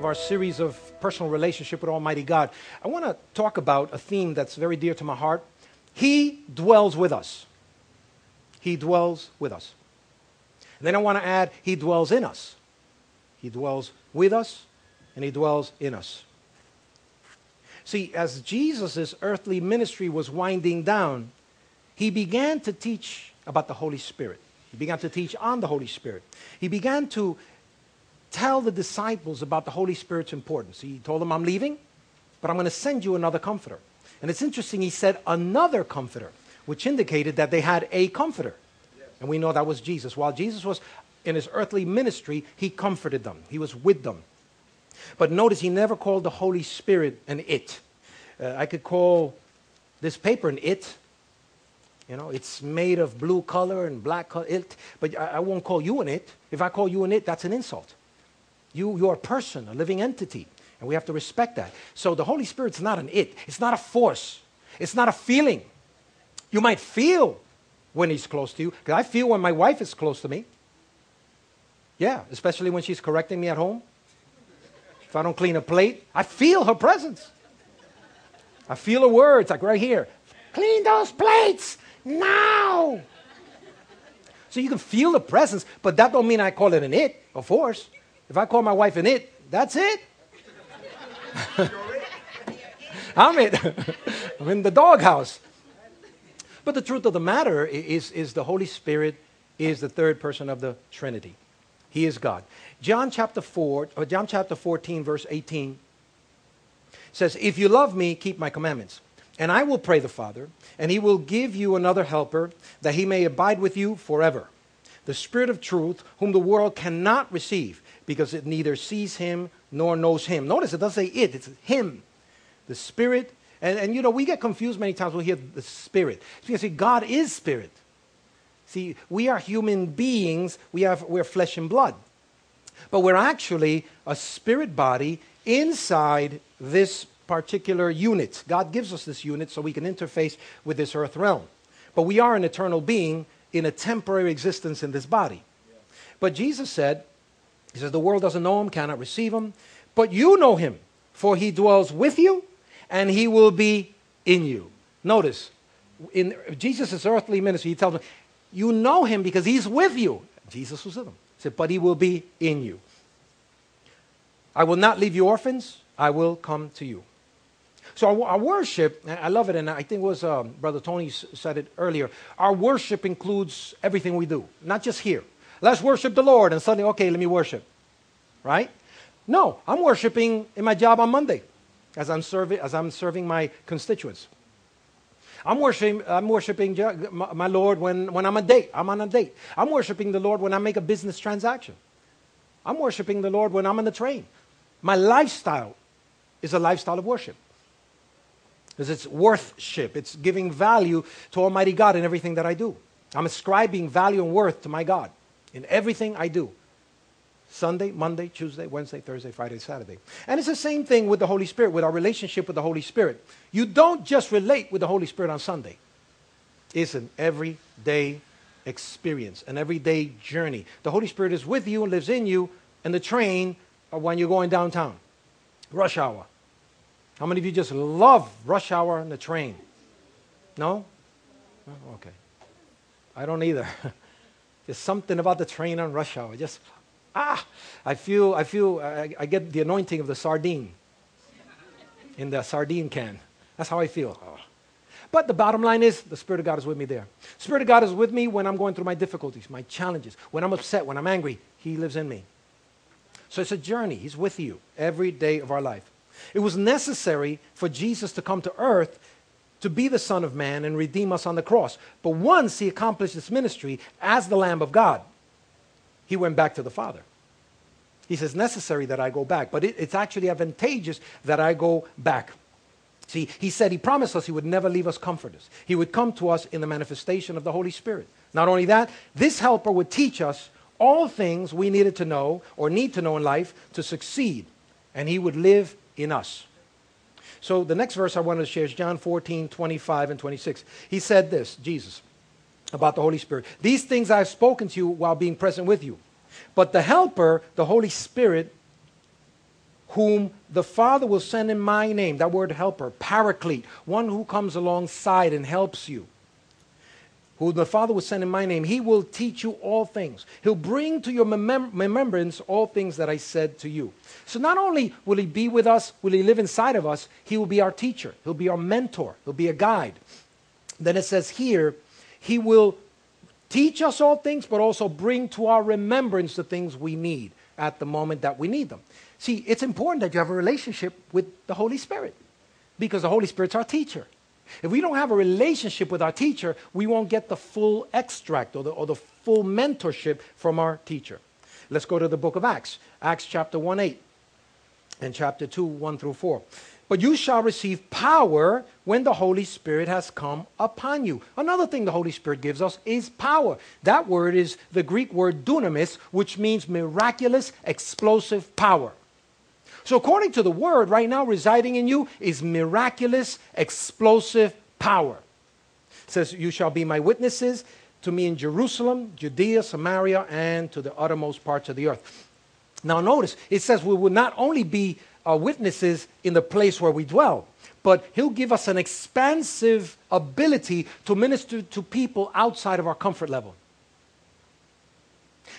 of our series of personal relationship with Almighty God, I want to talk about a theme that's very dear to my heart. He dwells with us. He dwells with us. And then I want to add, He dwells in us. He dwells with us, and He dwells in us. See, as Jesus' earthly ministry was winding down, He began to teach about the Holy Spirit. He began to teach on the Holy Spirit. He began to tell the disciples about the Holy Spirit's importance. He told them, I'm leaving, but I'm going to send you another comforter. And it's interesting, he said another comforter, which indicated that they had a comforter. And we know that was Jesus. While Jesus was in his earthly ministry, he comforted them, he was with them. But notice he never called the Holy Spirit an it. Uh, I could call this paper an it. You know, it's made of blue color and black color, it, but I, I won't call you an it. If I call you an it, that's an insult. You, you're a person, a living entity, and we have to respect that. So the Holy Spirit's not an it, it's not a force, it's not a feeling. You might feel when He's close to you, because I feel when my wife is close to me. Yeah, especially when she's correcting me at home. If I don't clean a plate, I feel her presence. I feel her words, like right here. Clean those plates now. So you can feel the presence, but that don't mean I call it an it, of course. If I call my wife an it, that's it. I'm it. I'm in the doghouse. But the truth of the matter is, is the Holy Spirit is the third person of the Trinity. He is God. John chapter 4, or John chapter 14, verse 18 says, If you love me, keep my commandments. And I will pray the Father, and he will give you another helper, that he may abide with you forever. The Spirit of truth, whom the world cannot receive, because it neither sees him nor knows him. Notice it doesn't say it, it's him. The Spirit. And, and you know, we get confused many times when we hear the Spirit. Because see, God is Spirit. See, we are human beings, we have, we're flesh and blood. But we're actually a spirit body inside this particular unit. God gives us this unit so we can interface with this earth realm. But we are an eternal being in a temporary existence in this body. But Jesus said, he says, The world doesn't know him, cannot receive him, but you know him, for he dwells with you and he will be in you. Notice, in Jesus' earthly ministry, he tells them, You know him because he's with you. Jesus was with them. He said, But he will be in you. I will not leave you orphans, I will come to you. So our, our worship, I love it, and I think it was um, Brother Tony said it earlier. Our worship includes everything we do, not just here. Let's worship the Lord. And suddenly, okay, let me worship. Right? No, I'm worshiping in my job on Monday as I'm serving, as I'm serving my constituents. I'm worshiping, I'm worshiping my Lord when, when I'm on a date. I'm on a date. I'm worshiping the Lord when I make a business transaction. I'm worshiping the Lord when I'm on the train. My lifestyle is a lifestyle of worship. Because it's worthship. It's giving value to Almighty God in everything that I do. I'm ascribing value and worth to my God in everything I do. Sunday, Monday, Tuesday, Wednesday, Thursday, Friday, Saturday. And it's the same thing with the Holy Spirit, with our relationship with the Holy Spirit. You don't just relate with the Holy Spirit on Sunday, it's an everyday experience, an everyday journey. The Holy Spirit is with you and lives in you in the train when you're going downtown. Rush hour. How many of you just love rush hour on the train? No? Oh, okay. I don't either. There's something about the train on rush hour. Just, ah, I feel, I feel, I, I get the anointing of the sardine in the sardine can. That's how I feel. Oh. But the bottom line is the Spirit of God is with me there. Spirit of God is with me when I'm going through my difficulties, my challenges, when I'm upset, when I'm angry. He lives in me. So it's a journey. He's with you every day of our life. It was necessary for Jesus to come to earth to be the Son of Man and redeem us on the cross. But once he accomplished this ministry as the Lamb of God, he went back to the Father. He says, necessary that I go back, but it, it's actually advantageous that I go back. See, he said he promised us he would never leave us comfortless. He would come to us in the manifestation of the Holy Spirit. Not only that, this helper would teach us all things we needed to know or need to know in life to succeed, and he would live in us. So the next verse I wanted to share is John 14, 25 and 26. He said this, Jesus, about the Holy Spirit. These things I have spoken to you while being present with you. But the Helper, the Holy Spirit, whom the Father will send in my name. That word helper, paraclete, one who comes alongside and helps you. Who the Father will send in my name. He will teach you all things. He'll bring to your remem- remembrance all things that I said to you. So not only will He be with us, will He live inside of us, He will be our teacher. He'll be our mentor. He'll be a guide. Then it says here, He will teach us all things, but also bring to our remembrance the things we need at the moment that we need them. See, it's important that you have a relationship with the Holy Spirit because the Holy Spirit's our teacher. If we don't have a relationship with our teacher, we won't get the full extract or the, or the full mentorship from our teacher. Let's go to the book of Acts, Acts chapter 1 8 and chapter 2 1 through 4. But you shall receive power when the Holy Spirit has come upon you. Another thing the Holy Spirit gives us is power. That word is the Greek word dunamis, which means miraculous, explosive power. So, according to the word, right now residing in you is miraculous, explosive power. It says, You shall be my witnesses to me in Jerusalem, Judea, Samaria, and to the uttermost parts of the earth. Now, notice, it says we will not only be uh, witnesses in the place where we dwell, but He'll give us an expansive ability to minister to people outside of our comfort level.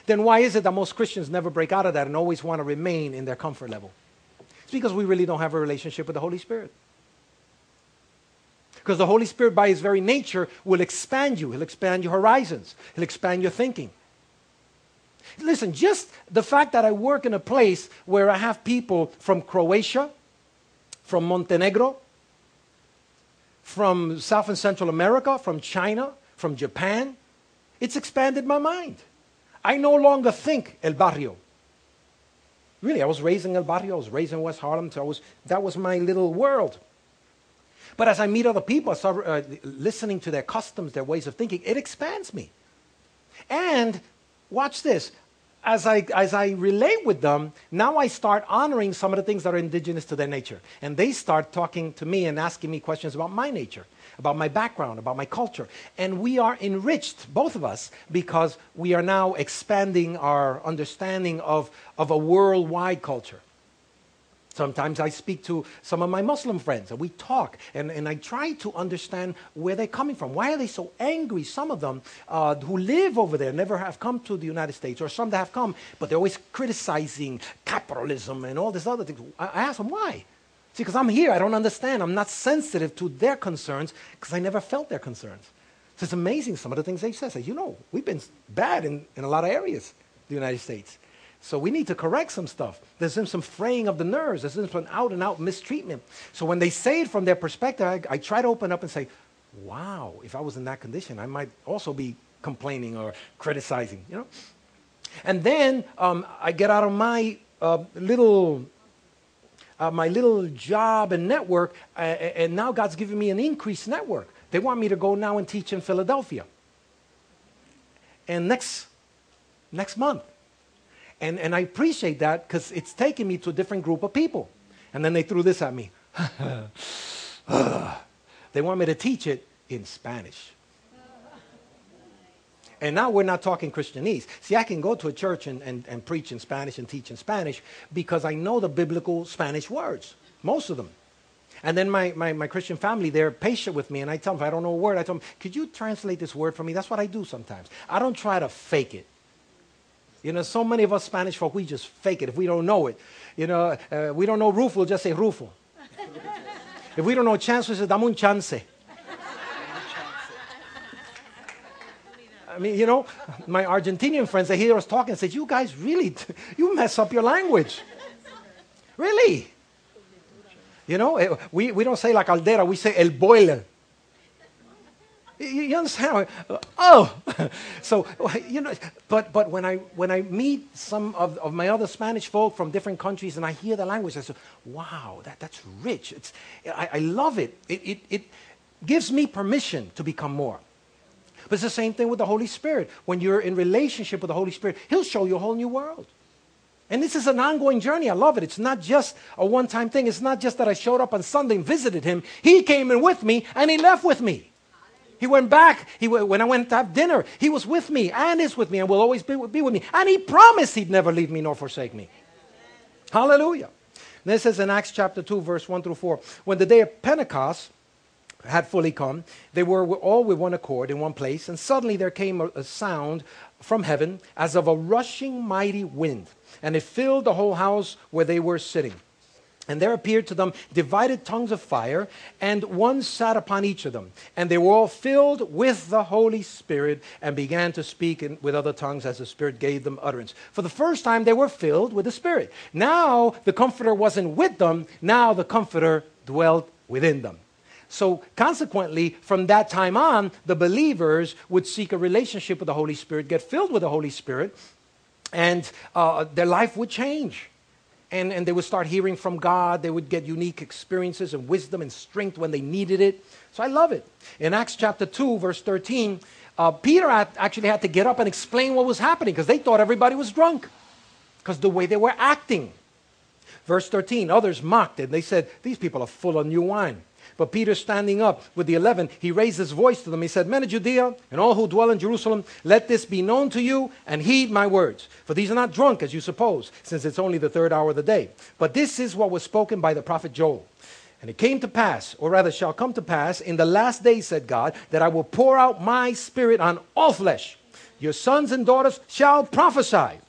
Then why is it that most Christians never break out of that and always want to remain in their comfort level? It's because we really don't have a relationship with the Holy Spirit. Because the Holy Spirit, by His very nature, will expand you. He'll expand your horizons, He'll expand your thinking. Listen, just the fact that I work in a place where I have people from Croatia, from Montenegro, from South and Central America, from China, from Japan, it's expanded my mind. I no longer think El Barrio. Really, I was raised in El Barrio, I was raised in West Harlem, so was, that was my little world. But as I meet other people, I start uh, listening to their customs, their ways of thinking, it expands me. And watch this as I, as I relate with them, now I start honoring some of the things that are indigenous to their nature. And they start talking to me and asking me questions about my nature, about my background, about my culture. And we are enriched, both of us, because we are now expanding our understanding of, of a worldwide culture. Sometimes I speak to some of my Muslim friends and we talk and, and I try to understand where they're coming from. Why are they so angry? Some of them uh, who live over there never have come to the United States, or some that have come, but they're always criticizing capitalism and all this other things. I, I ask them why. See, because I'm here, I don't understand. I'm not sensitive to their concerns because I never felt their concerns. So it's amazing some of the things they say. say you know, we've been bad in, in a lot of areas, the United States. So we need to correct some stuff. There's been some fraying of the nerves. There's been some out and out mistreatment. So when they say it from their perspective, I, I, try to open up and say, wow, if I was in that condition, I might also be complaining or criticizing, you know? And then um, I get out of my uh, little uh, my little job and network, uh, and now God's giving me an increased network. They want me to go now and teach in Philadelphia. And next, next month, and, and I appreciate that because it's taking me to a different group of people. And then they threw this at me. they want me to teach it in Spanish. And now we're not talking Christianese. See, I can go to a church and, and, and preach in Spanish and teach in Spanish because I know the biblical Spanish words, most of them. And then my, my, my, Christian family, they're patient with me. And I tell them, if I don't know a word, I tell them, could you translate this word for me? That's what I do sometimes. I don't try to fake it. You know, so many of us Spanish folk, we just fake it if we don't know it. You know, uh, we don't know Rufo, we'll just say Rufo. if we don't know chance, we say dame un chance. I mean, you know, my Argentinian friends, they hear us talking and say, you guys really, you mess up your language. Really? You know, eh, we, we don't say la caldera, we say el boiler. You understand? Oh, so you know. But but when I when I meet some of, of my other Spanish folk from different countries and I hear the language, I say, "Wow, that, that's rich. It's I, I love it. It, it. it gives me permission to become more." But it's the same thing with the Holy Spirit. When you're in relationship with the Holy Spirit, He'll show you a whole new world. And this is an ongoing journey. I love it. It's not just a one time thing. It's not just that I showed up on Sunday and visited him. He came in with me and he left with me. He went back. He, when I went to have dinner, he was with me and is with me and will always be, be with me. And he promised he'd never leave me nor forsake me. Hallelujah. This is in Acts chapter 2, verse 1 through 4 When the day of Pentecost had fully come, they were all with one accord in one place, and suddenly there came a, sound from heaven as of a rushing mighty wind, and it filled the whole house where they were sitting. And there appeared to them divided tongues of fire, and one sat upon each of them. And they were all filled with the Holy Spirit and began to speak in, with other tongues as the Spirit gave them utterance. For the first time, they were filled with the Spirit. Now the Comforter wasn't with them, now the Comforter dwelt within them. So, consequently, from that time on, the believers would seek a relationship with the Holy Spirit, get filled with the Holy Spirit, and uh, their life would change and, and they would start hearing from God. They would get unique experiences and wisdom and strength when they needed it. So I love it. In Acts chapter 2, verse 13, uh, Peter actually had to get up and explain what was happening because they thought everybody was drunk because the way they were acting. Verse 13, others mocked it. They said, These people are full of new wine. But Peter, standing up with the eleven, he raised his voice to them. He said, Men of Judea and all who dwell in Jerusalem, let this be known to you and heed my words. For these are not drunk, as you suppose, since it's only the third hour of the day. But this is what was spoken by the prophet Joel. And it came to pass, or rather shall come to pass, in the last days, said God, that I will pour out my spirit on all flesh. Your sons and daughters shall prophesy.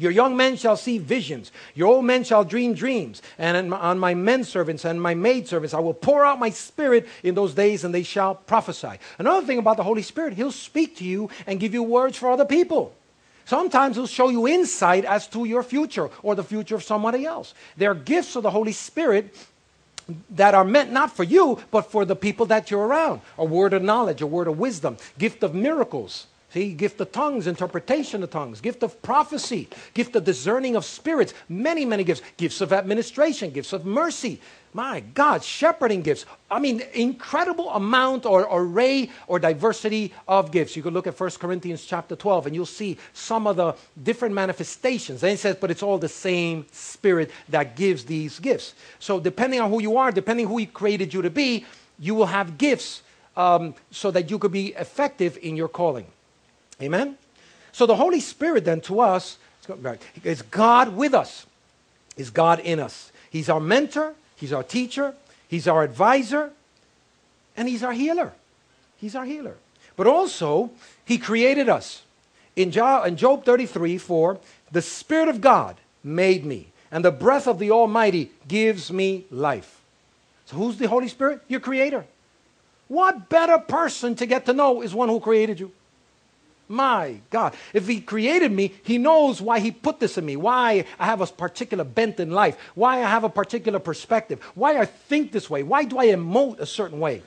Your young men shall see visions. Your old men shall dream dreams. And on my men servants and my maid servants, I will pour out my spirit in those days, and they shall prophesy. Another thing about the Holy Spirit, He'll speak to you and give you words for other people. Sometimes He'll show you insight as to your future or the future of somebody else. There are gifts of the Holy Spirit that are meant not for you, but for the people that you're around. A word of knowledge, a word of wisdom, gift of miracles. See, gift of tongues, interpretation of tongues, gift of prophecy, gift of discerning of spirits, many, many gifts, gifts of administration, gifts of mercy. My God, shepherding gifts. I mean, incredible amount or array or diversity of gifts. You could look at 1 Corinthians chapter 12 and you'll see some of the different manifestations. And it says, but it's all the same spirit that gives these gifts. So depending on who you are, depending who he created you to be, you will have gifts um, so that you could be effective in your calling. Amen? So the Holy Spirit then to us is God with us, is God in us. He's our mentor, He's our teacher, He's our advisor, and He's our healer. He's our healer. But also, He created us. In Job 33 4, the Spirit of God made me, and the breath of the Almighty gives me life. So, who's the Holy Spirit? Your creator. What better person to get to know is one who created you? My God. If He created me, He knows why He put this in me, why I have a particular bent in life, why I have a particular perspective, why I think this way, why do I emote a certain way.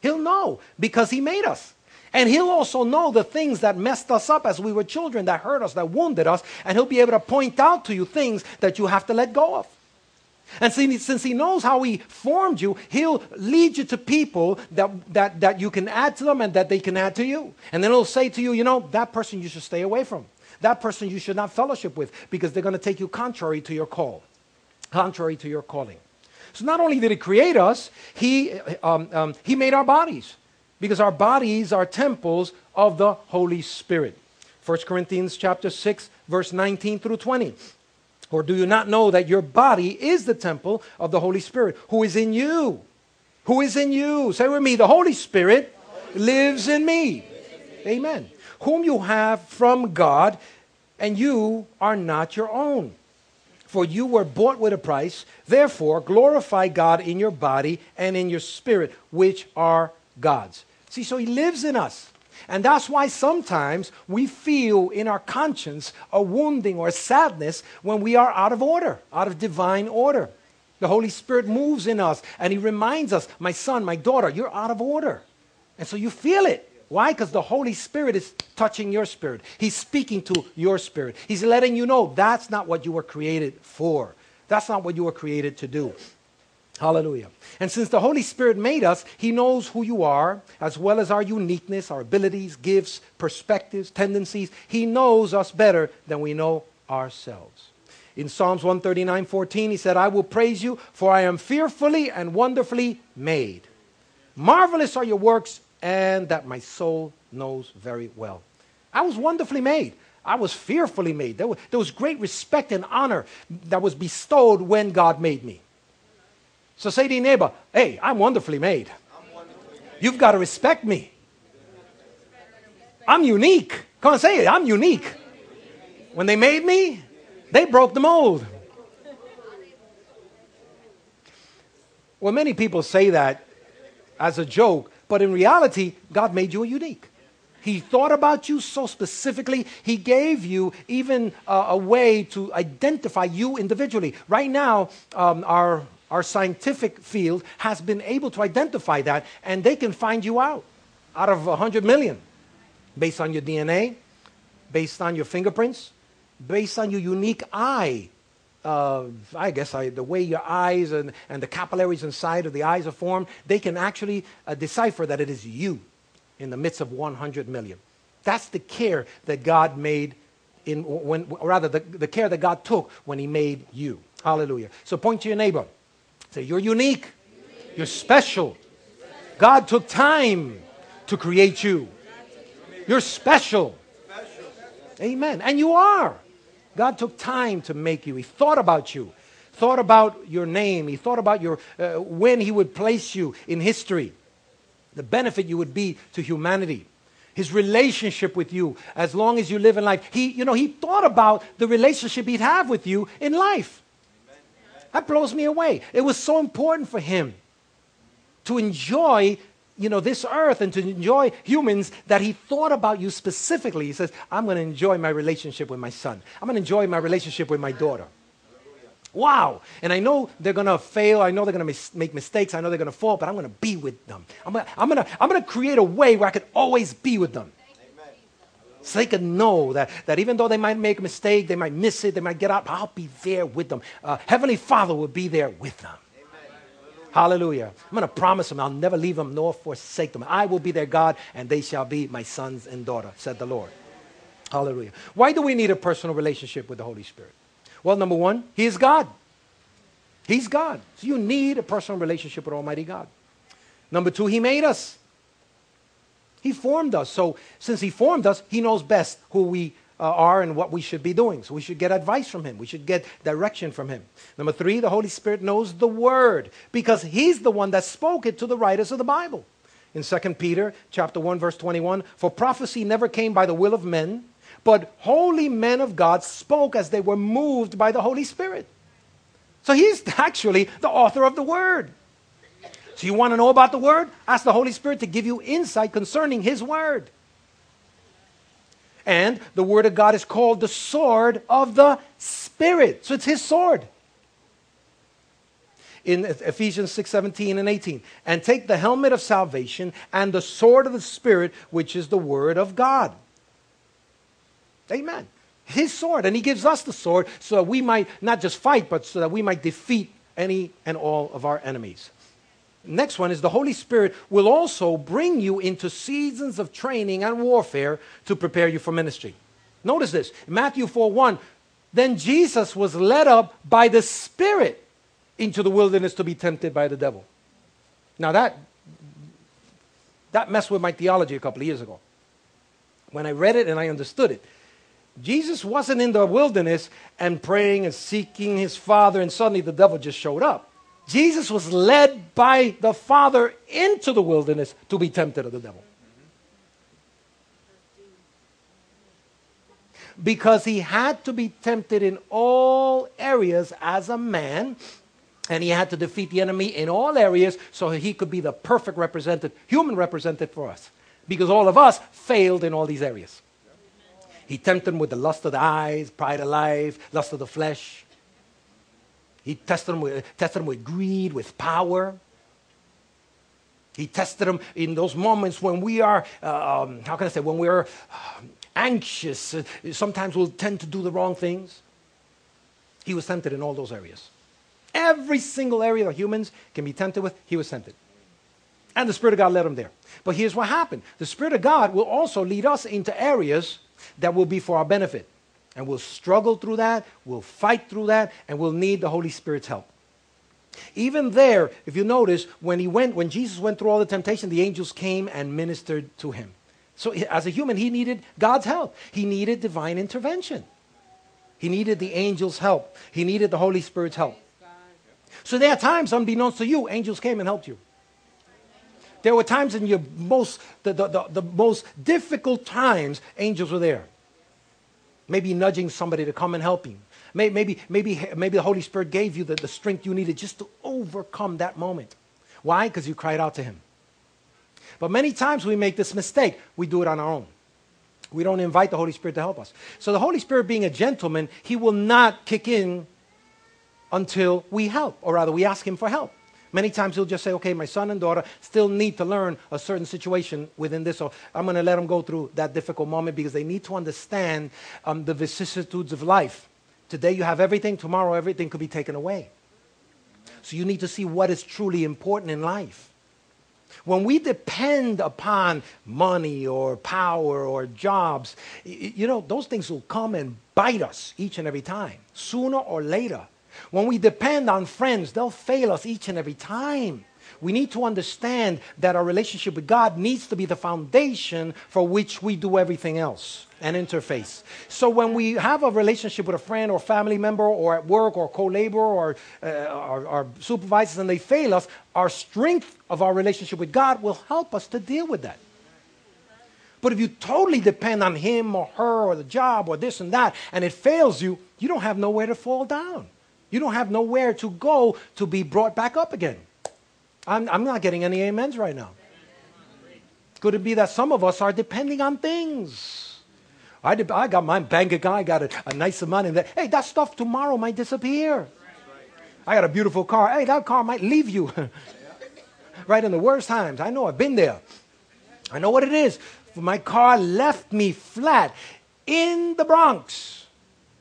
He'll know because He made us. And He'll also know the things that messed us up as we were children, that hurt us, that wounded us, and He'll be able to point out to you things that you have to let go of. And since he knows how he formed you, he'll lead you to people that, that, that you can add to them and that they can add to you. And then he'll say to you, you know, that person you should stay away from. That person you should not fellowship with because they're going to take you contrary to your call, contrary to your calling. So not only did he create us, he, um, um, he made our bodies because our bodies are temples of the Holy Spirit. 1 Corinthians chapter 6, verse 19 through 20. Or do you not know that your body is the temple of the Holy Spirit who is in you? Who is in you? Say with me, the Holy Spirit lives in me. Amen. Whom you have from God, and you are not your own. For you were bought with a price. Therefore, glorify God in your body and in your spirit, which are God's. See, so He lives in us. And that's why sometimes we feel in our conscience a wounding or sadness when we are out of order, out of divine order. The Holy Spirit moves in us and He reminds us, my son, my daughter, you're out of order. And so you feel it. Why? Because the Holy Spirit is touching your spirit. He's speaking to your spirit. He's letting you know that's not what you were created for. That's not what you were created to do. Hallelujah. And since the Holy Spirit made us, He knows who you are, as well as our uniqueness, our abilities, gifts, perspectives, tendencies. He knows us better than we know ourselves. In Psalms 139 14, He said, I will praise you, for I am fearfully and wonderfully made. Marvelous are your works, and that my soul knows very well. I was wonderfully made. I was fearfully made. There was, there was great respect and honor that was bestowed when God made me. So say to your neighbor, hey, I'm wonderfully made. You've got to respect me. I'm unique. Come on, say it. I'm unique. When they made me, they broke the mold. Well, many people say that as a joke, but in reality, God made you unique. He thought about you so specifically. He gave you even a way to identify you individually. Right now, um, our, our scientific field has been able to identify that, and they can find you out out of 100 million based on your DNA, based on your fingerprints, based on your unique eye. Uh, I guess I, the way your eyes and, and the capillaries inside of the eyes are formed, they can actually uh, decipher that it is you in the midst of 100 million. That's the care that God made in when rather the, the care that God took when he made you. Hallelujah. So point to your neighbor. Say you're unique. You're special. God took time to create you. You're special. Amen. And you are. God took time to make you. He thought about you. Thought about your name. He thought about your uh, when he would place you in history the benefit you would be to humanity his relationship with you as long as you live in life he you know he thought about the relationship he'd have with you in life that blows me away it was so important for him to enjoy you know this earth and to enjoy humans that he thought about you specifically he says i'm going to enjoy my relationship with my son i'm going to enjoy my relationship with my daughter Wow. And I know they're going to fail. I know they're going to mis- make mistakes. I know they're going to fall, but I'm going to be with them. I'm going I'm to I'm to create a way where I can always be with them. So they can know that, that even though they might make a mistake, they might miss it, they might get out, I'll be there with them. Uh, Heavenly Father will be there with them. Hallelujah. I'm going to promise them I'll never leave them nor forsake them. I will be their God, and they shall be my sons and daughter, said the Lord. Hallelujah. Why do we need a personal relationship with the Holy Spirit? Well, number one, He is God. He's God. So you need a personal relationship with Almighty God. Number two, He made us. He formed us. So since He formed us, He knows best who we uh, are and what we should be doing. So we should get advice from Him. We should get direction from Him. Number three, the Holy Spirit knows the Word because He's the one that spoke it to the writers of the Bible. In 2 Peter chapter 1, verse 21, for prophecy never came by the will of men, but holy men of God spoke as they were moved by the Holy Spirit. So he's actually the author of the Word. So you want to know about the Word? Ask the Holy Spirit to give you insight concerning His Word. And the Word of God is called the sword of the Spirit. So it's His sword. In Ephesians 6 17 and 18. And take the helmet of salvation and the sword of the Spirit, which is the Word of God. Amen. His sword. And He gives us the sword so that we might not just fight, but so that we might defeat any and all of our enemies. Next one is the Holy Spirit will also bring you into seasons of training and warfare to prepare you for ministry. Notice this Matthew 4 1. Then Jesus was led up by the Spirit into the wilderness to be tempted by the devil. Now that that messed with my theology a couple of years ago. When I read it and I understood it, Jesus wasn't in the wilderness and praying and seeking his Father, and suddenly the devil just showed up. Jesus was led by the Father into the wilderness to be tempted of the devil. Because he had to be tempted in all areas as a man, and he had to defeat the enemy in all areas so he could be the perfect representative, human representative for us. Because all of us failed in all these areas. He tempted them with the lust of the eyes, pride of life, lust of the flesh. He tested them with, tested them with greed, with power. He tested them in those moments when we are, uh, um, how can I say, when we're uh, anxious. Uh, sometimes we'll tend to do the wrong things. He was tempted in all those areas. Every single area that humans can be tempted with, he was tempted. And the Spirit of God led him there. But here's what happened the Spirit of God will also lead us into areas that will be for our benefit. And we'll struggle through that, we'll fight through that, and we'll need the Holy Spirit's help. Even there, if you notice, when he went, when Jesus went through all the temptation, the angels came and ministered to him. So, as a human, he needed God's help. He needed divine intervention. He needed the angel's help. He needed the Holy Spirit's help. So, there are times, unbeknownst to you, angels came and helped you. There were times in your most, the, the, the, the most difficult times, angels were there. Maybe nudging somebody to come and help you. Maybe, maybe, maybe the Holy Spirit gave you the, the strength you needed just to overcome that moment. Why? Because you cried out to Him. But many times we make this mistake. We do it on our own. We don't invite the Holy Spirit to help us. So the Holy Spirit, being a gentleman, He will not kick in until we help, or rather, we ask Him for help. Many times he'll just say, okay, my son and daughter still need to learn a certain situation within this, so I'm going to let them go through that difficult moment because they need to understand um, the vicissitudes of life. Today you have everything, tomorrow everything could be taken away. So you need to see what is truly important in life. When we depend upon money or power or jobs, you know, those things will come and bite us each and every time, sooner or later. When we depend on friends, they'll fail us each and every time. We need to understand that our relationship with God needs to be the foundation for which we do everything else and interface. So when we have a relationship with a friend or family member or at work or co-laborer or uh, our, our supervisors and they fail us, our strength of our relationship with God will help us to deal with that. But if you totally depend on him or her or the job or this and that and it fails you, you don't have nowhere to fall down. You don't have nowhere to go to be brought back up again. I'm, I'm not getting any amens right now. Could it be that some of us are depending on things? I, I got my bank account, I got a, a nice amount in there. Hey, that stuff tomorrow might disappear. I got a beautiful car. Hey, that car might leave you. right in the worst times. I know, I've been there. I know what it is. My car left me flat in the Bronx,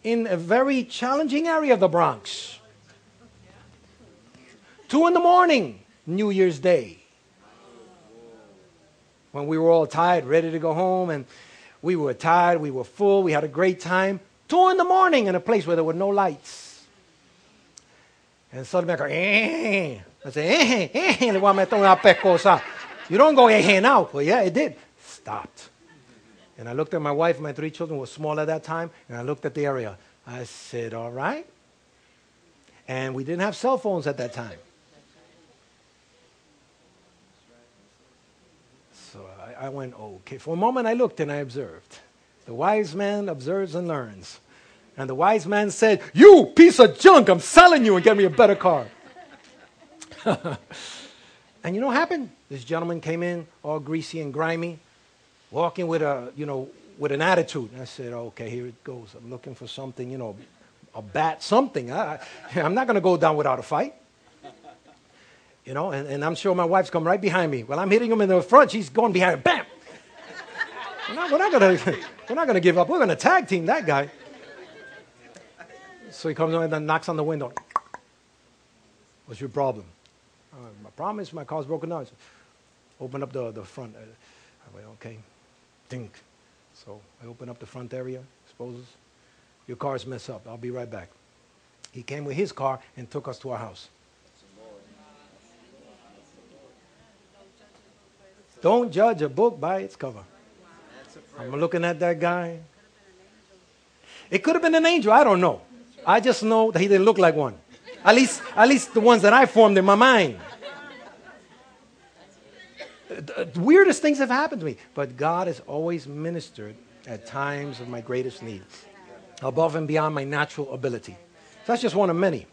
in a very challenging area of the Bronx. Two in the morning. New Year's Day. When we were all tired, ready to go home, and we were tired, we were full, we had a great time. Two in the morning in a place where there were no lights. And suddenly I go, eh. I say, eh, eh, le voy a meter una pescosa. You don't go, eh, now. Well, yeah, it did. Stopped. And I looked at my wife, my three children were small at that time, and I looked at the area. I said, all right. And we didn't have cell phones at that time. So I went, okay. For a moment, I looked and I observed. The wise man observes and learns. And the wise man said, You piece of junk, I'm selling you and get me a better car. and you know what happened? This gentleman came in all greasy and grimy, walking with a, you know, with an attitude. And I said, okay, here it goes. I'm looking for something, you know, a bat, something. I, I'm not going to go down without a fight. You know, and, and I'm sure my wife's come right behind me. Well, I'm hitting him in the front. She's going behind. Bam! We're not, not gonna we're not gonna give up. We're gonna tag team that guy. So he comes over and knocks on the window. What's your problem? Uh, my problem is my car's broken down. open up the, the front. I went, okay. Think. So I open up the front area, exposes. Your car's messed up. I'll be right back. He came with his car and took us to our house. Don't judge a book by its cover. I'm looking at that guy. It could have been an angel. I don't know. I just know that he didn't look like one. At least, at least the ones that I formed in my mind. The weirdest things have happened to me, but God has always ministered at times of my greatest need, above and beyond my natural ability. So that's just one of many.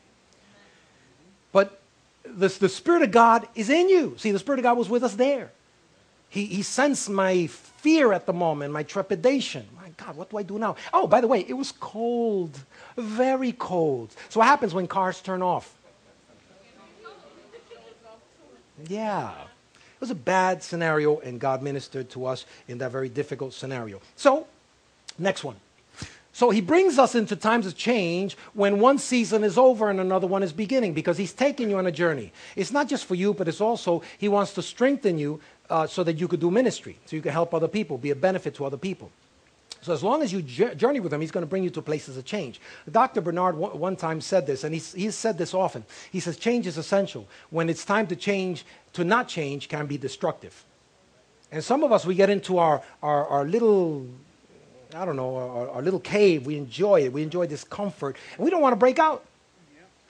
But the, the Spirit of God is in you. See, the Spirit of God was with us there. He, he sensed my fear at the moment, my trepidation. My God, what do I do now? Oh, by the way, it was cold, very cold. So, what happens when cars turn off? Yeah. Was a bad scenario, and God ministered to us in that very difficult scenario. So, next one. So he brings us into times of change when one season is over and another one is beginning because he's taking you on a journey. It's not just for you, but it's also he wants to strengthen you uh, so that you could do ministry, so you can help other people, be a benefit to other people. So as long as you journey with him, he's going to bring you to places of change. Dr. Bernard one time said this, and he's, he's said this often. He says, change is essential. When it's time to change, to not change can be destructive. And some of us, we get into our, our, our little, I don't know, our, our little cave. We enjoy it. We enjoy this comfort. And we don't want to break out.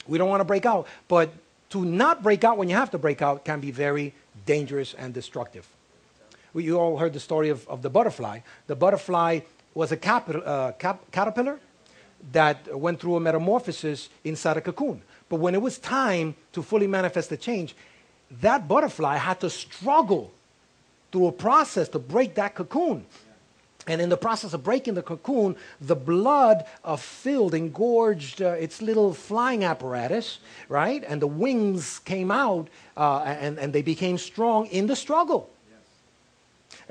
We don't want to break out. But to not break out when you have to break out can be very dangerous and destructive. We, you all heard the story of, of the butterfly. The butterfly was a uh, cap, caterpillar that went through a metamorphosis inside a cocoon. But when it was time to fully manifest the change, that butterfly had to struggle through a process to break that cocoon. And in the process of breaking the cocoon, the blood uh, filled, engorged uh, its little flying apparatus, right? And the wings came out uh, and, and they became strong in the struggle.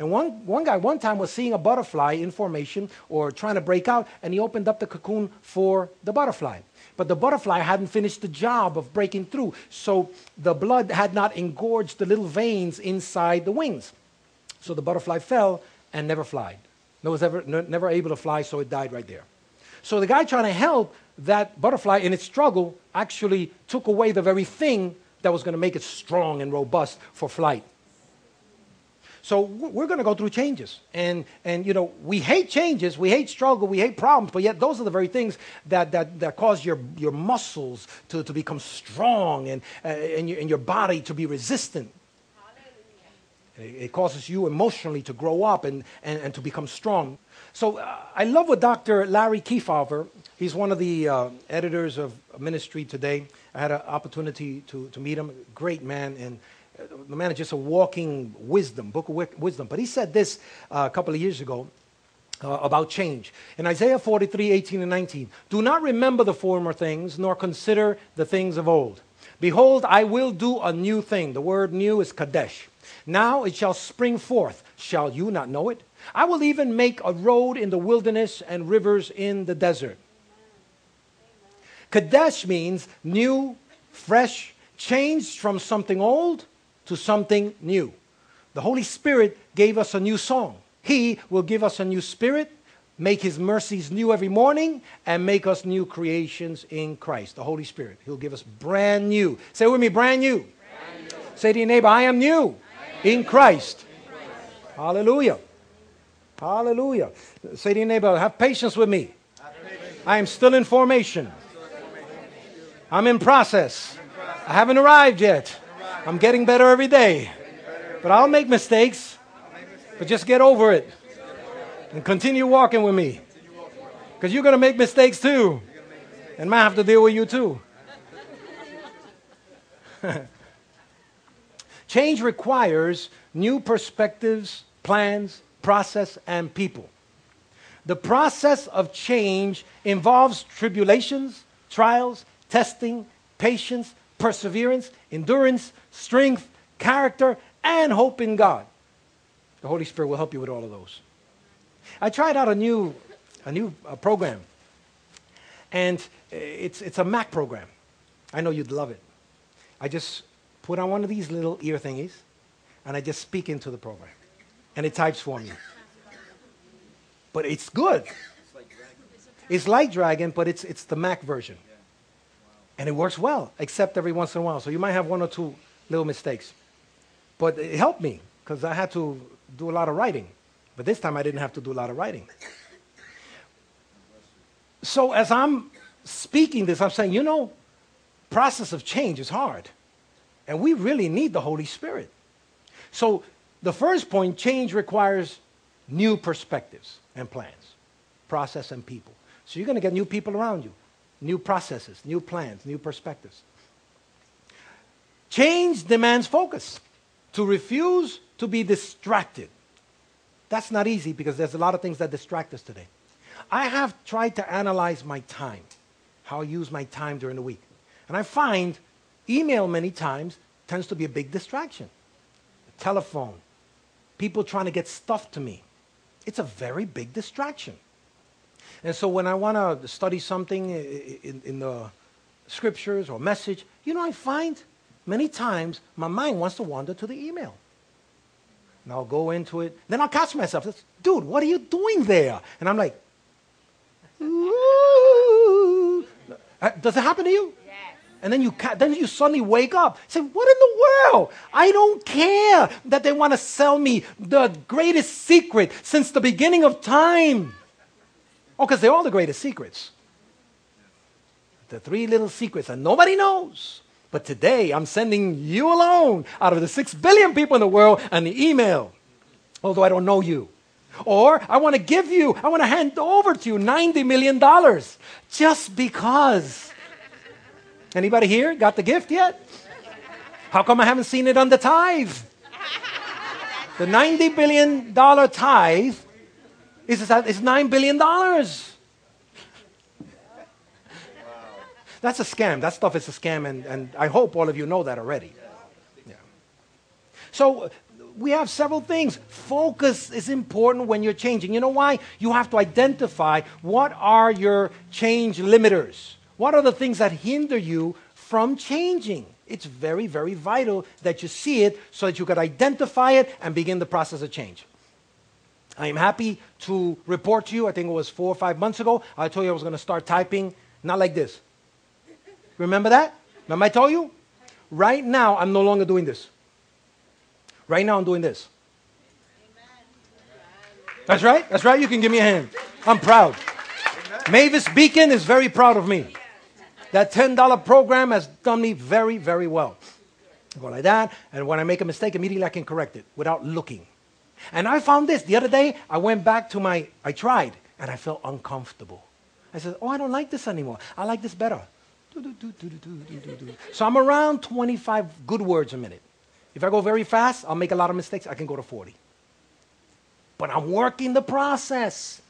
And one, one guy one time was seeing a butterfly in formation or trying to break out, and he opened up the cocoon for the butterfly. But the butterfly hadn't finished the job of breaking through, so the blood had not engorged the little veins inside the wings. So the butterfly fell and never flied. No was ever, never able to fly, so it died right there. So the guy trying to help that butterfly in its struggle actually took away the very thing that was going to make it strong and robust for flight. So we're going to go through changes. And, and, you know, we hate changes, we hate struggle, we hate problems, but yet those are the very things that, that, that cause your, your muscles to, to become strong and, uh, and, your, and your body to be resistant. It causes you emotionally to grow up and, and, and to become strong. So uh, I love what Dr. Larry Kefauver, he's one of the uh, editors of Ministry Today. I had an opportunity to, to meet him. Great man. And the man is just a walking wisdom, book of wisdom. But he said this uh, a couple of years ago. Uh, about change. In Isaiah 43, 18 and 19, do not remember the former things, nor consider the things of old. Behold, I will do a new thing. The word new is Kadesh. Now it shall spring forth. Shall you not know it? I will even make a road in the wilderness and rivers in the desert. Kadesh means new, fresh, changed from something old to something new. The Holy Spirit gave us a new song. He will give us a new spirit, make His mercies new every morning, and make us new creations in Christ. The Holy Spirit. He'll give us brand new. Say with me, brand new. Brand new. Say to your neighbor, I am new in Christ. Hallelujah. Hallelujah. Say to your neighbor, have patience with me. I am still in formation. I'm in process. I haven't arrived yet. I'm getting better every day. But I'll make mistakes. But just get over it and continue walking with me. Because you're going to make mistakes too. And I have to deal with you too. Change requires new perspectives, plans, process, and people. The process of change involves tribulations, trials, testing, patience, perseverance, endurance, strength, character, and hope in God. The Holy Spirit will help you with all of those. I tried out a new, a new uh, program, and it's, it's a Mac program. I know you'd love it. I just put on one of these little ear thingies, and I just speak into the program. And it types for me. But it's good. It's like Dragon, but it's, it's the Mac version. And it works well, except every once in a while. So you might have one or two little mistakes. But it helped me because I had to do a lot of writing. But this time I didn't have to do a lot of writing. So as I'm speaking this, I'm saying, you know, process of change is hard. And we really need the Holy Spirit. So, the first point change requires new perspectives and plans, process and people. So, you're going to get new people around you, new processes, new plans, new perspectives. Change demands focus. To refuse to be distracted. That's not easy because there's a lot of things that distract us today. I have tried to analyze my time, how I use my time during the week. And I find Email, many times, tends to be a big distraction. The telephone, people trying to get stuff to me. It's a very big distraction. And so when I want to study something in, in, the scriptures or message, you know, I find many times my mind wants to wander to the email. And I'll go into it. Then I'll catch myself. Dude, what are you doing there? And I'm like, Ooh. Uh, does it happen to you? And then you, ca- then you suddenly wake up. Say, what in the world? I don't care that they want to sell me the greatest secret since the beginning of time. Oh, because they're all the greatest secrets. The three little secrets that nobody knows. But today, I'm sending you alone out of the six billion people in the world an email, although I don't know you. Or I want to give you, I want to hand over to you $90 million just because. Anybody here got the gift yet? How come I haven't seen it on the tithe? The $90 billion tithe is, is $9 billion. That's a scam. That stuff is a scam, and, and I hope all of you know that already. Yeah. So we have several things. Focus is important when you're changing. You know why? You have to identify what are your change limiters. What are the things that hinder you from changing? It's very, very vital that you see it so that you can identify it and begin the process of change. I am happy to report to you, I think it was four or five months ago, I told you I was going to start typing, not like this. Remember that? Remember I told you? Right now, I'm no longer doing this. Right now, I'm doing this. That's right. That's right. You can give me a hand. I'm proud. Mavis Beacon is very proud of me. That $10 program has done me very, very well. I go like that, and when I make a mistake, immediately I can correct it without looking. And I found this the other day. I went back to my, I tried, and I felt uncomfortable. I said, Oh, I don't like this anymore. I like this better. So I'm around 25 good words a minute. If I go very fast, I'll make a lot of mistakes. I can go to 40. But I'm working the process.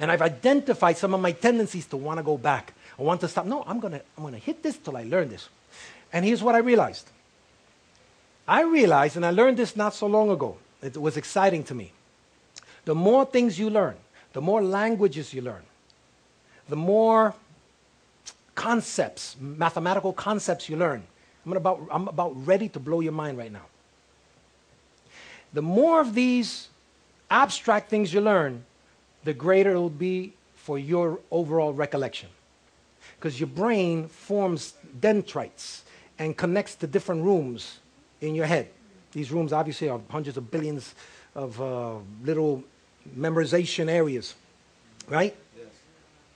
And I've identified some of my tendencies to want to go back. I want to stop. No, I'm going to I'm going to hit this till I learn this. And here's what I realized. I realized, and I learned this not so long ago, it was exciting to me. The more things you learn, the more languages you learn, the more concepts, mathematical concepts you learn. I'm about, I'm about ready to blow your mind right now. The more of these abstract things you learn, the greater it will be for your overall recollection. Because your brain forms dendrites and connects to different rooms in your head. These rooms obviously are hundreds of billions of uh, little memorization areas, right? Yes.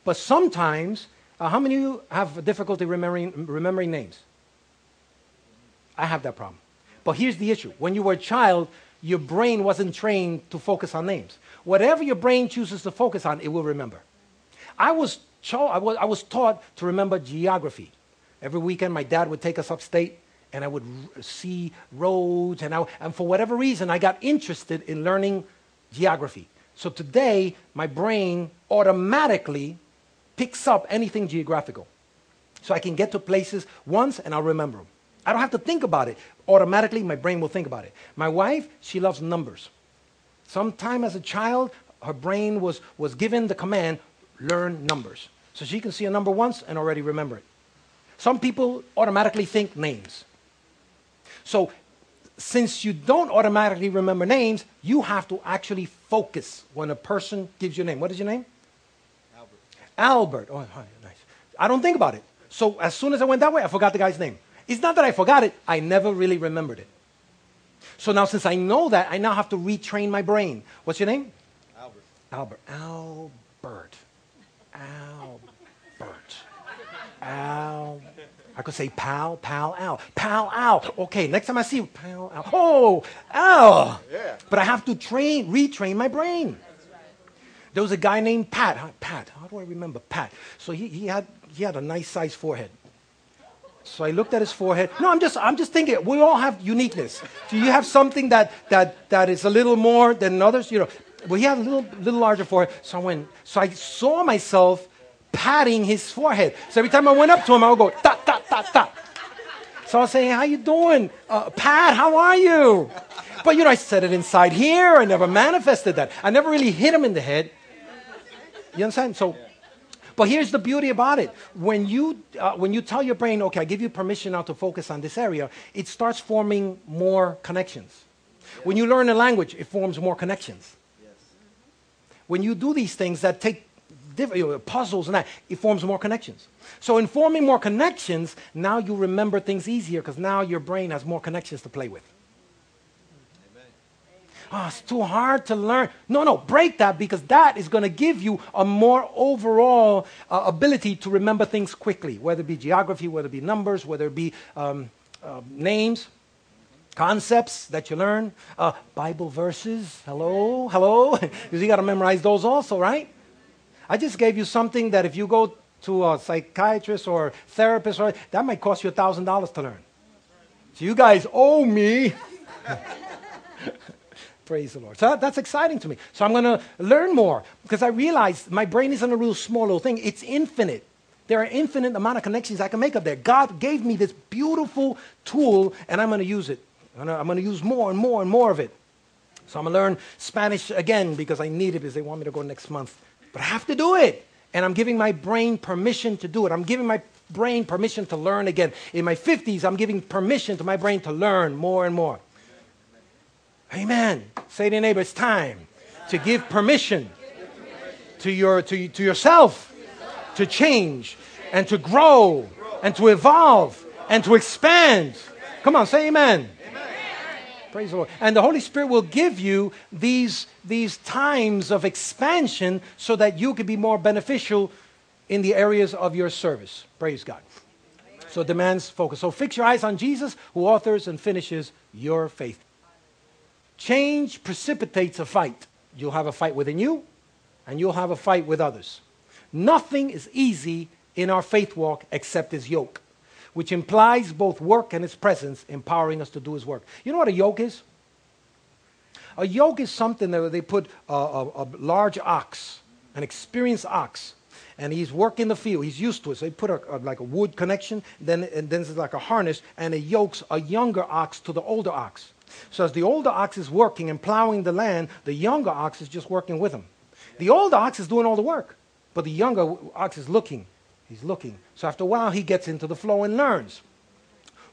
But sometimes uh, how many of you have difficulty remembering, remembering names? I have that problem. But here's the issue. When you were a child, your brain wasn't trained to focus on names. Whatever your brain chooses to focus on, it will remember. I was, cho- I was, I was taught to remember geography. Every weekend, my dad would take us upstate, and I would r- see roads, and, I, and for whatever reason, I got interested in learning geography. So today, my brain automatically picks up anything geographical. So I can get to places once and I'll remember them. I don't have to think about it. Automatically, my brain will think about it. My wife, she loves numbers. Sometime as a child, her brain was, was given the command, learn numbers. So she can see a number once and already remember it. Some people automatically think names. So since you don't automatically remember names, you have to actually focus when a person gives you a name. What is your name? Albert. Oh, nice. I don't think about it. So as soon as I went that way, I forgot the guy's name. It's not that I forgot it, I never really remembered it. So now, since I know that, I now have to retrain my brain. What's your name? Albert. Albert. Albert. Albert. Al. I could say pal, pal, Al. Pal, Al. Okay, next time I see you, pal, Al. Oh, Al. Yeah. But I have to train, retrain my brain. There was a guy named Pat. Pat, how do I remember Pat? So he, he, had, he had a nice sized forehead. So I looked at his forehead. No, I'm just, I'm just thinking, we all have uniqueness. Do you have something that, that, that is a little more than others? You know, well, he had a little, little larger forehead. So I went, so I saw myself patting his forehead. So every time I went up to him, I would go, ta, ta, ta, ta. So I was saying, how you doing? Uh, Pat, how are you? But, you know, I said it inside here. I never manifested that. I never really hit him in the head. You understand? So, but here's the beauty about it. When you, uh, when you tell your brain, okay, I give you permission now to focus on this area, it starts forming more connections. When you learn a language, it forms more connections. When you do these things that take puzzles and that, it forms more connections. So in forming more connections, now you remember things easier because now your brain has more connections to play with. Oh, it's too hard to learn. No, no, break that because that is going to give you a more overall uh, ability to remember things quickly, whether it be geography, whether it be numbers, whether it be um, uh, names, concepts that you learn, uh, Bible verses. Hello, hello. Because you got to memorize those also, right? I just gave you something that if you go to a psychiatrist or therapist, or, that might cost you $1,000 to learn. So you guys owe me. Praise the Lord. So that, that's exciting to me. So I'm going to learn more because I realize my brain isn't a real small little thing. It's infinite. There are infinite amount of connections I can make up there. God gave me this beautiful tool, and I'm going to use it. I'm going to use more and more and more of it. So I'm going to learn Spanish again because I need it because they want me to go next month. But I have to do it. And I'm giving my brain permission to do it. I'm giving my brain permission to learn again. In my 50s, I'm giving permission to my brain to learn more and more. Amen. Say to your neighbor, it's time to give permission to, your, to, to yourself to change and to grow and to evolve and to expand. Come on, say amen. Praise the Lord. And the Holy Spirit will give you these, these times of expansion so that you can be more beneficial in the areas of your service. Praise God. So it demands focus. So fix your eyes on Jesus, who authors and finishes your faith. Change precipitates a fight. You'll have a fight within you, and you'll have a fight with others. Nothing is easy in our faith walk except his yoke, which implies both work and his presence, empowering us to do his work. You know what a yoke is? A yoke is something that they put a, a, a large ox, an experienced ox, and he's working the field. He's used to it. So they put a, a, like a wood connection, then and then it's like a harness, and it yokes a younger ox to the older ox. So as the older ox is working and plowing the land, the younger ox is just working with him. The older ox is doing all the work, but the younger ox is looking. He's looking. So after a while, he gets into the flow and learns.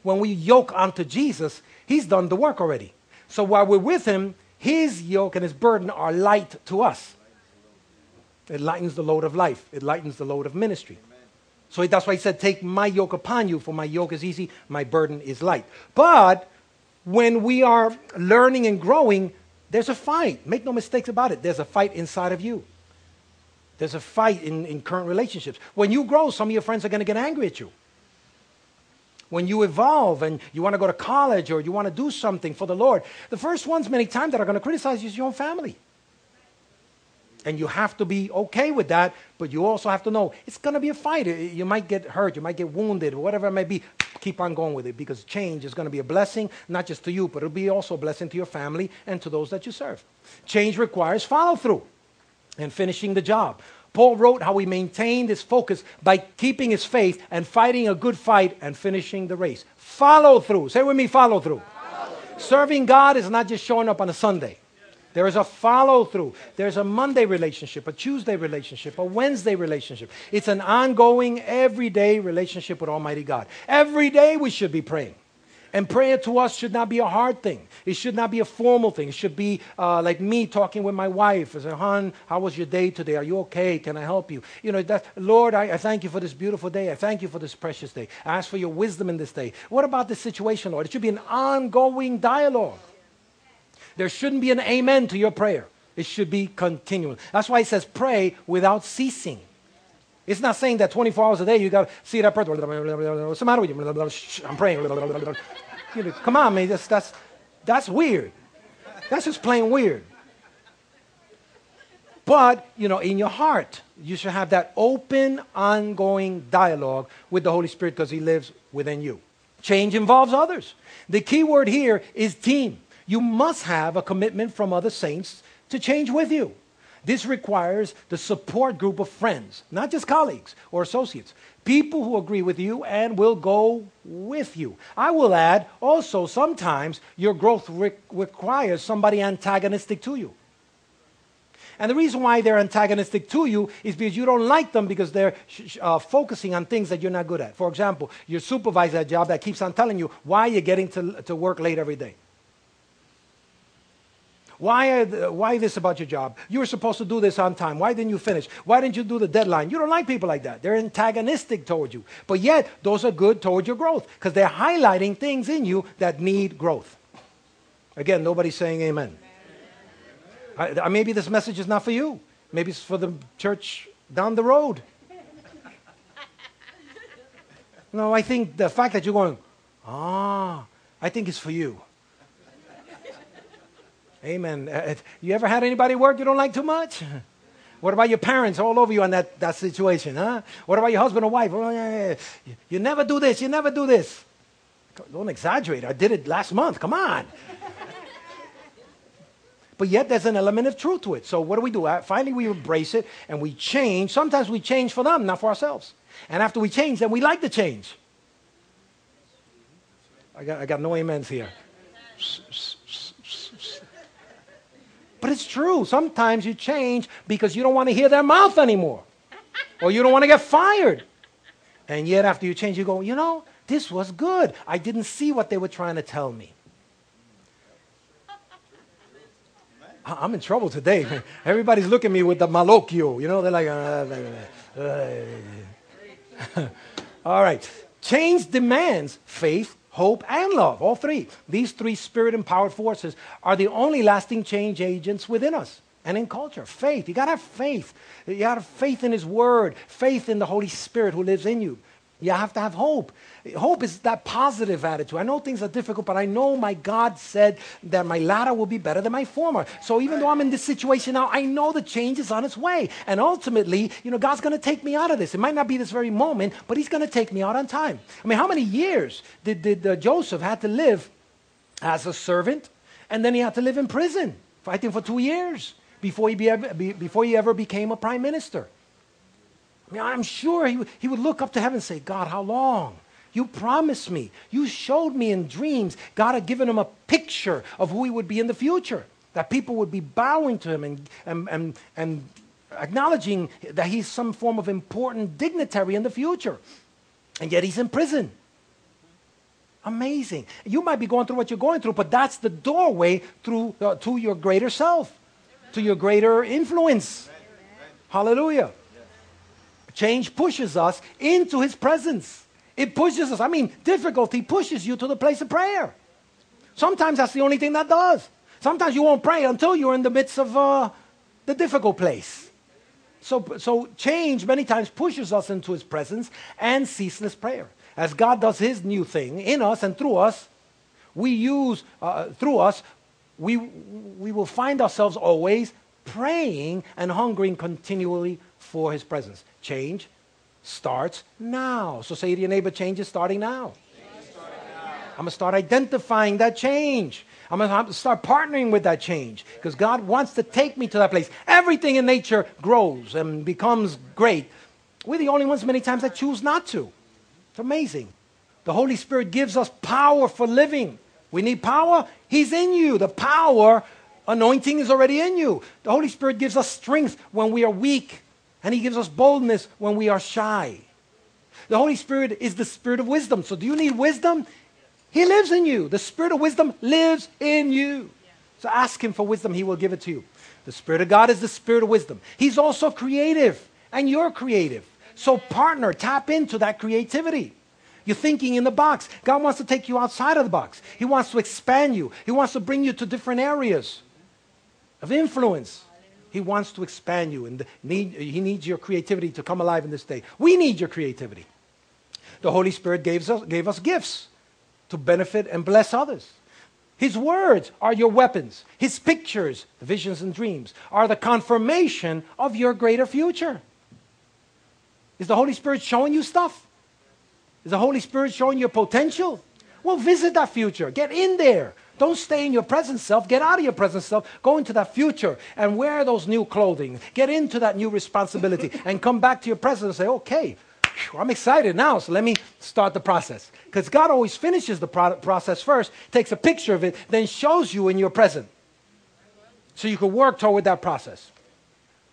When we yoke onto Jesus, he's done the work already. So while we're with him, his yoke and his burden are light to us. It lightens the load of life, it lightens the load of ministry. So that's why he said, Take my yoke upon you, for my yoke is easy, my burden is light. But when we are learning and growing, there's a fight. Make no mistakes about it. There's a fight inside of you. There's a fight in, in current relationships. When you grow, some of your friends are going to get angry at you. When you evolve and you want to go to college or you want to do something for the Lord, the first ones, many times, that are going to criticize you is your own family. And you have to be okay with that, but you also have to know it's going to be a fight. You might get hurt, you might get wounded, or whatever it may be. Keep on going with it because change is going to be a blessing, not just to you, but it'll be also a blessing to your family and to those that you serve. Change requires follow through and finishing the job. Paul wrote how he maintained his focus by keeping his faith and fighting a good fight and finishing the race. Follow through. Say with me, follow through. Follow through. Serving God is not just showing up on a Sunday. There is a follow through. There's a Monday relationship, a Tuesday relationship, a Wednesday relationship. It's an ongoing, everyday relationship with Almighty God. Every day we should be praying. And prayer to us should not be a hard thing. It should not be a formal thing. It should be uh, like me talking with my wife. I say, hon, how was your day today? Are you okay? Can I help you? You know, that, Lord, I, I thank you for this beautiful day. I thank you for this precious day. I ask for your wisdom in this day. What about this situation, Lord? It should be an ongoing dialogue. There shouldn't be an amen to your prayer. It should be continual. That's why it says pray without ceasing. It's not saying that 24 hours a day you got to see that person. What's the matter with you? I'm praying. Come on, man. That's, that's, that's weird. That's just plain weird. But, you know, in your heart, you should have that open, ongoing dialogue with the Holy Spirit because He lives within you. Change involves others. The key word here is team you must have a commitment from other saints to change with you. This requires the support group of friends, not just colleagues or associates, people who agree with you and will go with you. I will add also sometimes your growth re- requires somebody antagonistic to you. And the reason why they're antagonistic to you is because you don't like them because they're uh, focusing on things that you're not good at. For example, your supervisor at a job that keeps on telling you why you're getting to, to work late every day. Why, why this about your job? You were supposed to do this on time. Why didn't you finish? Why didn't you do the deadline? You don't like people like that. They're antagonistic toward you. But yet, those are good toward your growth because they're highlighting things in you that need growth. Again, nobody's saying amen. I, I, maybe this message is not for you. Maybe it's for the church down the road. No, I think the fact that you're going, ah, I think it's for you. Amen. Uh, uh, you ever had anybody work you don't like too much? What about your parents all over you on that, that situation, huh? What about your husband or wife? Oh, yeah, yeah. You never do this, you never do this. Don't exaggerate. I did it last month. Come on. but yet there's an element of truth to it. So what do we do? Uh, finally, we embrace it and we change. Sometimes we change for them, not for ourselves. And after we change, then we like the change. I got, I got no amens here. But it's true. Sometimes you change because you don't want to hear their mouth anymore. Or you don't want to get fired. And yet, after you change, you go, you know, this was good. I didn't see what they were trying to tell me. I'm in trouble today. Everybody's looking at me with the malocchio. You know, they're like, uh, uh, uh. all right. Change demands faith, hope, and love. All three. These three spirit empowered forces are the only lasting change agents within us and in culture. Faith. You got to have faith. You got to have faith in His Word, faith in the Holy Spirit who lives in you. You have to have hope. Hope is that positive attitude. I know things are difficult, but I know my God said that my latter will be better than my former. So even though I'm in this situation now, I know the change is on its way. And ultimately, you know, God's going to take me out of this. It might not be this very moment, but He's going to take me out on time. I mean, how many years did, did uh, Joseph had to live as a servant, and then he had to live in prison, fighting for two years before he, be, before he ever became a prime minister? I mean, I'm sure he, he would look up to heaven and say, God, how long? You promised me. You showed me in dreams. God had given him a picture of who he would be in the future, that people would be bowing to him and, and, and, and acknowledging that he's some form of important dignitary in the future. And yet he's in prison. Amazing. You might be going through what you're going through, but that's the doorway through, uh, to your greater self, to your greater influence. Hallelujah. Change pushes us into his presence. It pushes us. I mean, difficulty pushes you to the place of prayer. Sometimes that's the only thing that does. Sometimes you won't pray until you're in the midst of uh, the difficult place. So, so change many times pushes us into his presence and ceaseless prayer. As God does his new thing in us and through us, we use, uh, through us, we, we will find ourselves always praying and hungering continually for his presence. Change starts now. So say to your neighbor, change is starting now. I'm going to start identifying that change. I'm going to start partnering with that change because God wants to take me to that place. Everything in nature grows and becomes great. We're the only ones many times that choose not to. It's amazing. The Holy Spirit gives us power for living. We need power. He's in you. The power anointing is already in you. The Holy Spirit gives us strength when we are weak. And He gives us boldness when we are shy. The Holy Spirit is the Spirit of wisdom. So, do you need wisdom? He lives in you. The Spirit of wisdom lives in you. So, ask Him for wisdom, He will give it to you. The Spirit of God is the Spirit of wisdom. He's also creative, and you're creative. So, partner, tap into that creativity. You're thinking in the box. God wants to take you outside of the box. He wants to expand you. He wants to bring you to different areas of influence. He wants to expand you, and need, He needs your creativity to come alive in this day. We need your creativity. The Holy Spirit gave us, gave us gifts to benefit and bless others. His words are your weapons. His pictures, visions and dreams, are the confirmation of your greater future. Is the Holy Spirit showing you stuff? Is the Holy Spirit showing your potential? Well, visit that future. Get in there. Don't stay in your present self. Get out of your present self. Go into that future and wear those new clothing. Get into that new responsibility and come back to your present and say, okay, I'm excited now, so let me start the process. Because God always finishes the process first, takes a picture of it, then shows you in your present. So you can work toward that process.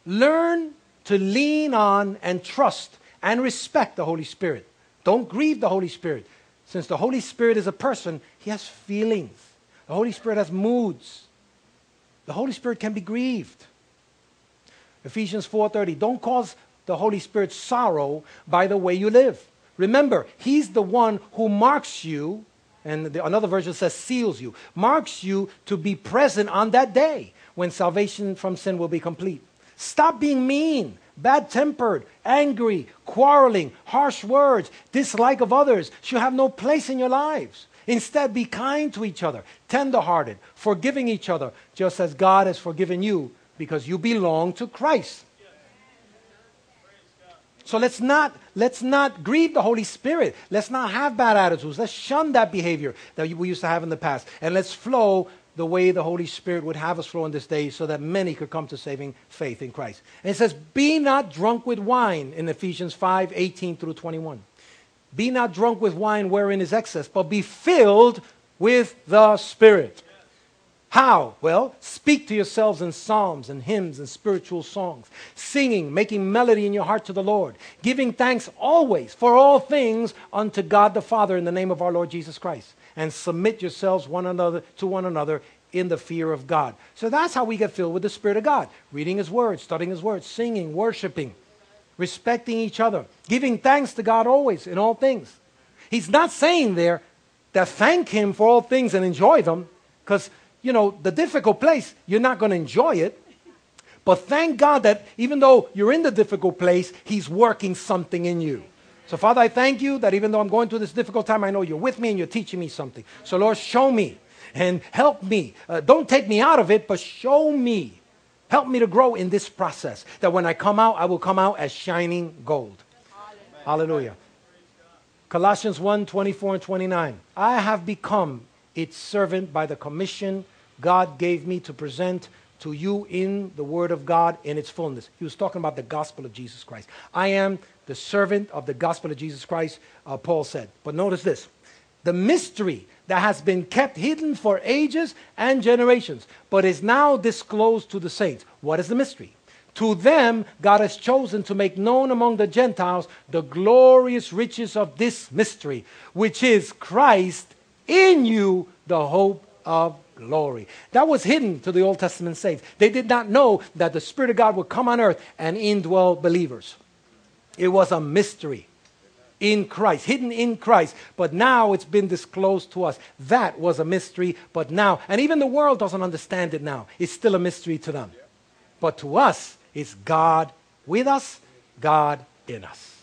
Learn to lean on and trust and respect the Holy Spirit. Don't grieve the Holy Spirit. Since the Holy Spirit is a person, he has feelings. The Holy Spirit has moods. The Holy Spirit can be grieved. Ephesians 4:30 Don't cause the Holy Spirit sorrow by the way you live. Remember, he's the one who marks you and the, another version says seals you, marks you to be present on that day when salvation from sin will be complete. Stop being mean, bad tempered, angry, quarreling, harsh words, dislike of others should have no place in your lives. Instead, be kind to each other, tender hearted, forgiving each other, just as God has forgiven you because you belong to Christ. So let's not, let's not grieve the Holy Spirit. Let's not have bad attitudes. Let's shun that behavior that we used to have in the past. And let's flow the way the Holy Spirit would have us flow in this day so that many could come to saving faith in Christ. And it says, Be not drunk with wine in Ephesians 5 18 through 21. Be not drunk with wine wherein is excess, but be filled with the Spirit how? Well, speak to yourselves in psalms and hymns and spiritual songs, singing, making melody in your heart to the Lord, giving thanks always for all things unto God the Father in the name of our Lord Jesus Christ, and submit yourselves one another to one another in the fear of God. So that's how we get filled with the Spirit of God. Reading His Word, studying His Word, singing, worshiping, respecting each other, giving thanks to God always in all things. He's not saying there that thank Him for all things and enjoy them, because you know, the difficult place, you're not going to enjoy it. But thank God that even though you're in the difficult place, He's working something in you. So, Father, I thank you that even though I'm going through this difficult time, I know you're with me and you're teaching me something. So, Lord, show me and help me. Uh, don't take me out of it, but show me. Help me to grow in this process. That when I come out, I will come out as shining gold. Hallelujah. Hallelujah. Colossians 1 24 and 29. I have become its servant by the commission God gave me to present to you in the Word of God in its fullness. He was talking about the gospel of Jesus Christ. I am the servant of the gospel of Jesus Christ, uh, Paul said. But notice this the mystery that has been kept hidden for ages and generations, but is now disclosed to the saints. What is the mystery? To them, God has chosen to make known among the Gentiles the glorious riches of this mystery, which is Christ in you the hope of glory. That was hidden to the Old Testament saints. They did not know that the Spirit of God would come on earth and indwell believers. It was a mystery in Christ, hidden in Christ, but now it's been disclosed to us. That was a mystery, but now, and even the world doesn't understand it now. It's still a mystery to them. But to us, it's God with us, God in us.